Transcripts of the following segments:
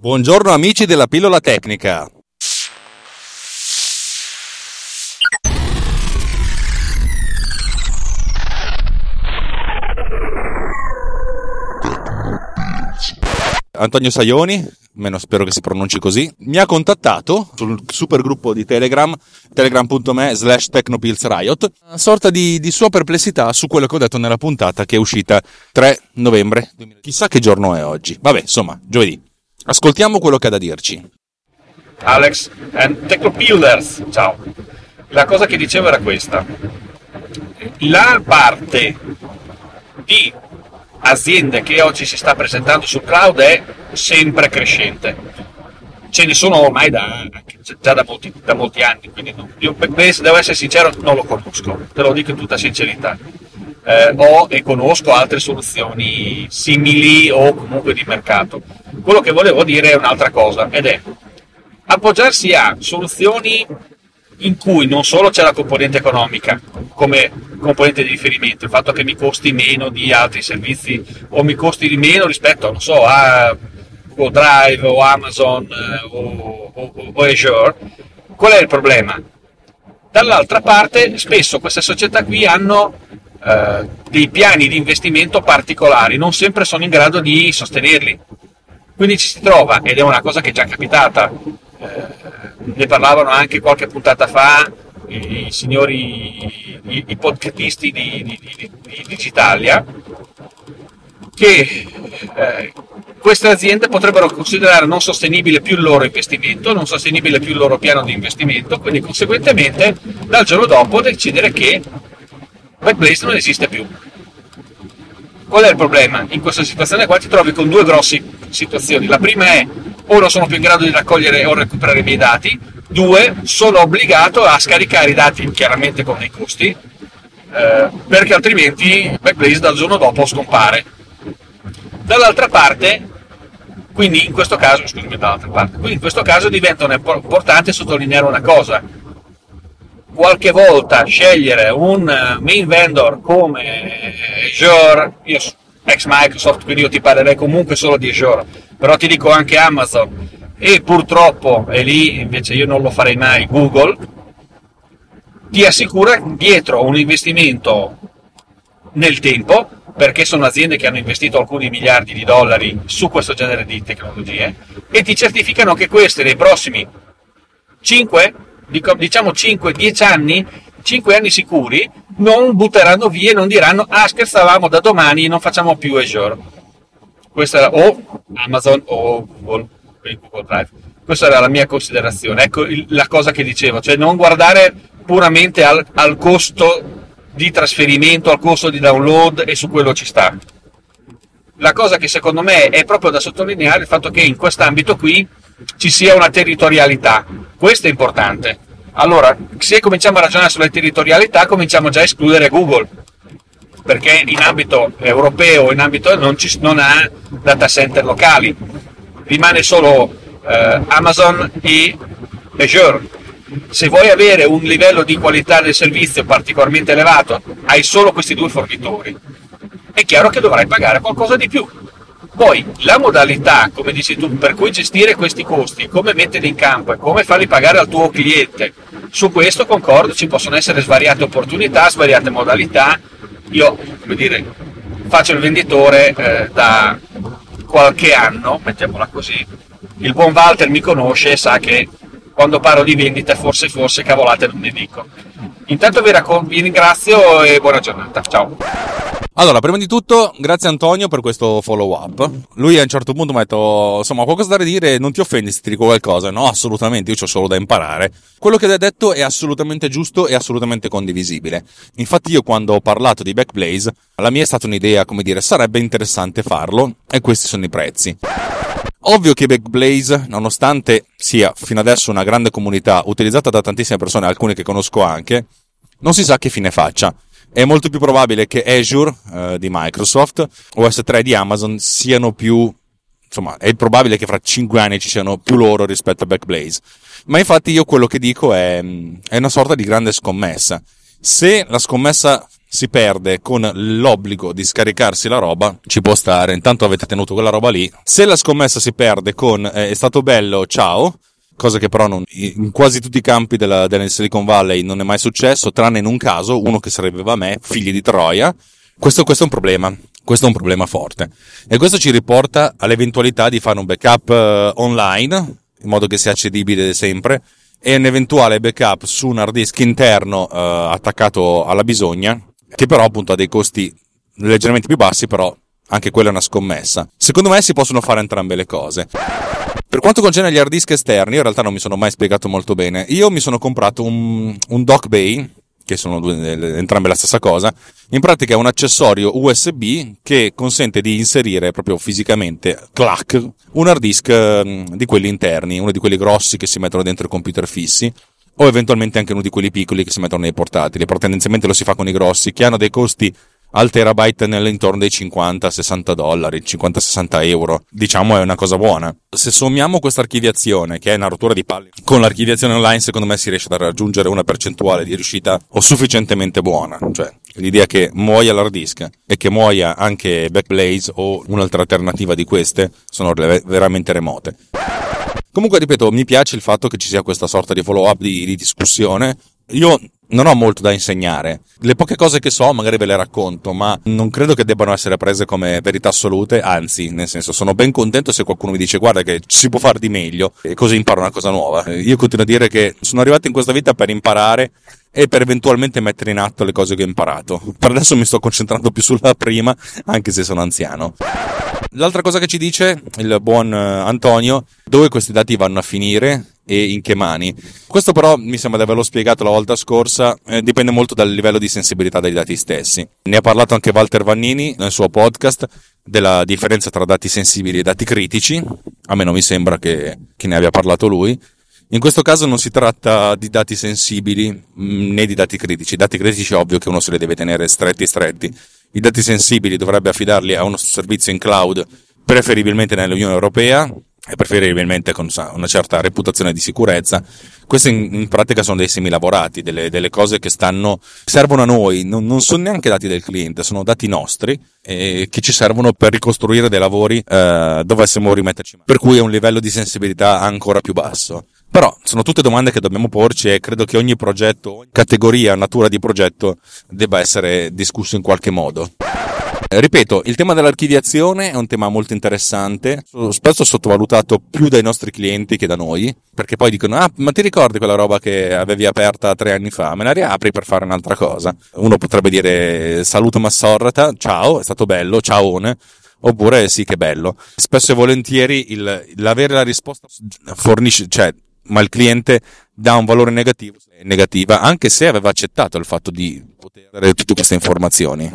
Buongiorno amici della pillola tecnica. Antonio Saioni, meno spero che si pronunci così, mi ha contattato sul super gruppo di Telegram, telegram.me slash technopillsriot, una sorta di, di, sua perplessità su quello che ho detto nella puntata che è uscita 3 novembre. Chissà che giorno è oggi. Vabbè, insomma, giovedì. Ascoltiamo quello che ha da dirci. Alex and Technopillers, ciao. La cosa che dicevo era questa. La parte di aziende che oggi si sta presentando sul cloud è sempre crescente. Ce ne sono ormai da, già da molti, da molti anni, quindi no. io devo essere sincero, non lo conosco, te lo dico in tutta sincerità. Eh, ho e conosco altre soluzioni simili o comunque di mercato. Quello che volevo dire è un'altra cosa ed è appoggiarsi a soluzioni in cui non solo c'è la componente economica come componente di riferimento, il fatto che mi costi meno di altri servizi o mi costi di meno rispetto, so, a Google Drive o Amazon eh, o, o, o Azure, qual è il problema? Dall'altra parte, spesso queste società qui hanno eh, dei piani di investimento particolari, non sempre sono in grado di sostenerli. Quindi ci si trova, ed è una cosa che è già capitata, eh, ne parlavano anche qualche puntata fa i, i signori i, i podcastisti di, di, di, di Digitalia che eh, queste aziende potrebbero considerare non sostenibile più il loro investimento, non sostenibile più il loro piano di investimento, quindi conseguentemente dal giorno dopo decidere che Backblaze non esiste più. Qual è il problema? In questa situazione qua ti trovi con due grosse situazioni. La prima è o non sono più in grado di raccogliere o recuperare i miei dati, due, sono obbligato a scaricare i dati chiaramente con dei costi, eh, perché altrimenti Backblaze dal giorno dopo scompare. Dall'altra parte, quindi in questo caso, scusami, dall'altra parte, quindi in questo caso diventa importante sottolineare una cosa. Qualche volta scegliere un eh, main vendor come Azure, io ex Microsoft, quindi io ti parlerei comunque solo di Azure, però ti dico anche Amazon. E purtroppo, e lì invece io non lo farei mai, Google, ti assicura dietro un investimento nel tempo, perché sono aziende che hanno investito alcuni miliardi di dollari su questo genere di tecnologie, e ti certificano che queste nei prossimi 5, diciamo 5-10 anni, 5 anni sicuri, non butteranno via e non diranno ah scherzavamo da domani non facciamo più Azure questa era o Amazon o Google, Google Drive. Questa era la mia considerazione. Ecco il, la cosa che dicevo cioè non guardare puramente al, al costo di trasferimento al costo di download e su quello ci sta. La cosa che secondo me è proprio da sottolineare è il fatto che in quest'ambito qui ci sia una territorialità questo è importante allora, se cominciamo a ragionare sulla territorialità, cominciamo già a escludere Google, perché in ambito europeo, in ambito non, ci, non ha data center locali, rimane solo eh, Amazon e Azure. Se vuoi avere un livello di qualità del servizio particolarmente elevato, hai solo questi due fornitori. È chiaro che dovrai pagare qualcosa di più. Poi la modalità, come dici tu, per cui gestire questi costi, come metterli in campo e come farli pagare al tuo cliente, su questo concordo, ci possono essere svariate opportunità, svariate modalità. Io, come dire, faccio il venditore eh, da qualche anno, mettiamola così. Il buon Walter mi conosce e sa che quando parlo di vendita forse forse cavolate non ne dico. Intanto vi, raccom- vi ringrazio e buona giornata. Ciao. Allora, prima di tutto, grazie Antonio per questo follow up. Lui a un certo punto mi ha detto, insomma, qualcosa da dire, non ti offendi se ti dico qualcosa? No, assolutamente, io ho solo da imparare. Quello che hai detto è assolutamente giusto e assolutamente condivisibile. Infatti io quando ho parlato di Backblaze, la mia è stata un'idea, come dire, sarebbe interessante farlo, e questi sono i prezzi. Ovvio che Backblaze, nonostante sia fino adesso una grande comunità utilizzata da tantissime persone, alcune che conosco anche, non si sa che fine faccia. È molto più probabile che Azure eh, di Microsoft o S3 di Amazon siano più insomma, è probabile che fra 5 anni ci siano più loro rispetto a Backblaze. Ma infatti io quello che dico è, è una sorta di grande scommessa. Se la scommessa si perde con l'obbligo di scaricarsi la roba, ci può stare, intanto avete tenuto quella roba lì. Se la scommessa si perde con eh, è stato bello, ciao, cosa che però non, in quasi tutti i campi della, della Silicon Valley non è mai successo, tranne in un caso, uno che sarebbe a me, figli di Troia, questo, questo, è un problema. Questo è un problema forte. E questo ci riporta all'eventualità di fare un backup eh, online, in modo che sia accedibile sempre, e un eventuale backup su un hard disk interno eh, attaccato alla bisogna, che però appunto ha dei costi leggermente più bassi, però anche quella è una scommessa. Secondo me si possono fare entrambe le cose. Per quanto concerne gli hard disk esterni, io in realtà non mi sono mai spiegato molto bene. Io mi sono comprato un, un dock bay che sono due, entrambe la stessa cosa, in pratica è un accessorio USB che consente di inserire proprio fisicamente, clac, un hard disk mm, di quelli interni, uno di quelli grossi che si mettono dentro i computer fissi, o eventualmente anche uno di quelli piccoli che si mettono nei portatili, però tendenzialmente lo si fa con i grossi, che hanno dei costi al terabyte nell'intorno dei 50-60 dollari, 50-60 euro. Diciamo è una cosa buona. Se sommiamo questa archiviazione, che è una rottura di palle, con l'archiviazione online, secondo me si riesce a raggiungere una percentuale di riuscita o sufficientemente buona. Cioè, l'idea che muoia l'hard disk e che muoia anche Backblaze o un'altra alternativa di queste sono veramente remote. Comunque, ripeto, mi piace il fatto che ci sia questa sorta di follow up di, di discussione. Io non ho molto da insegnare. Le poche cose che so magari ve le racconto, ma non credo che debbano essere prese come verità assolute, anzi, nel senso, sono ben contento se qualcuno mi dice guarda che si può fare di meglio e così imparo una cosa nuova. Io continuo a dire che sono arrivato in questa vita per imparare e per eventualmente mettere in atto le cose che ho imparato. Per adesso mi sto concentrando più sulla prima, anche se sono anziano. L'altra cosa che ci dice il buon eh, Antonio, dove questi dati vanno a finire e in che mani. Questo però mi sembra di averlo spiegato la volta scorsa, eh, dipende molto dal livello di sensibilità dei dati stessi. Ne ha parlato anche Walter Vannini nel suo podcast della differenza tra dati sensibili e dati critici, a me non mi sembra che, che ne abbia parlato lui. In questo caso non si tratta di dati sensibili mm, né di dati critici. I dati critici è ovvio che uno se li deve tenere stretti stretti. I dati sensibili dovrebbe affidarli a uno servizio in cloud, preferibilmente nell'Unione Europea, e preferibilmente con una certa reputazione di sicurezza. Questi in, in pratica sono dei semilavorati, delle, delle cose che stanno, servono a noi, non, non, sono neanche dati del cliente, sono dati nostri eh, che ci servono per ricostruire dei lavori eh, dovessimo rimetterci. Per cui è un livello di sensibilità ancora più basso. Però sono tutte domande che dobbiamo porci e credo che ogni progetto, categoria, natura di progetto debba essere discusso in qualche modo. Ripeto, il tema dell'archiviazione è un tema molto interessante, spesso sottovalutato più dai nostri clienti che da noi, perché poi dicono, ah, ma ti ricordi quella roba che avevi aperta tre anni fa? Me la riapri per fare un'altra cosa. Uno potrebbe dire, saluto Massorrata, ciao, è stato bello, ciaone. Oppure sì, che bello. Spesso e volentieri il, l'avere la risposta fornisce, cioè, ma il cliente dà un valore negativo, negativa, anche se aveva accettato il fatto di poter avere tutte queste informazioni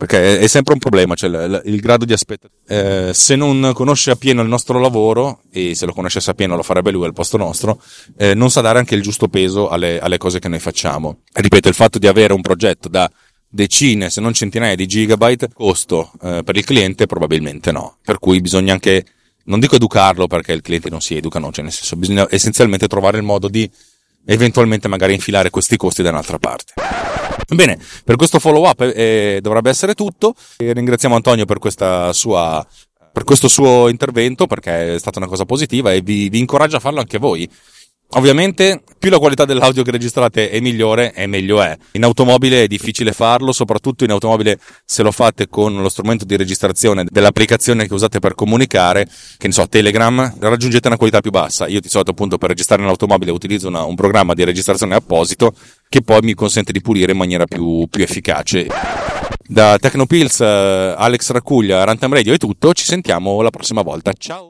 perché è, sempre un problema, cioè il, grado di aspetto. Eh, se non conosce appieno il nostro lavoro, e se lo conoscesse appieno lo farebbe lui al posto nostro, eh, non sa dare anche il giusto peso alle, alle cose che noi facciamo. Ripeto, il fatto di avere un progetto da decine, se non centinaia di gigabyte, costo eh, per il cliente probabilmente no. Per cui bisogna anche, non dico educarlo perché il cliente non si educa, no, cioè nel senso bisogna essenzialmente trovare il modo di eventualmente magari infilare questi costi da un'altra parte. Bene, per questo follow up eh, dovrebbe essere tutto. E ringraziamo Antonio per, sua, per questo suo intervento perché è stata una cosa positiva e vi, vi incoraggio a farlo anche voi. Ovviamente, più la qualità dell'audio che registrate è migliore, e meglio è. In automobile è difficile farlo, soprattutto in automobile se lo fate con lo strumento di registrazione dell'applicazione che usate per comunicare, che ne so, Telegram, raggiungete una qualità più bassa. Io di solito appunto per registrare in automobile utilizzo una, un programma di registrazione apposito che poi mi consente di pulire in maniera più, più efficace. Da Tecnopills, eh, Alex Racuglia, Rantam Radio è tutto, ci sentiamo la prossima volta. Ciao!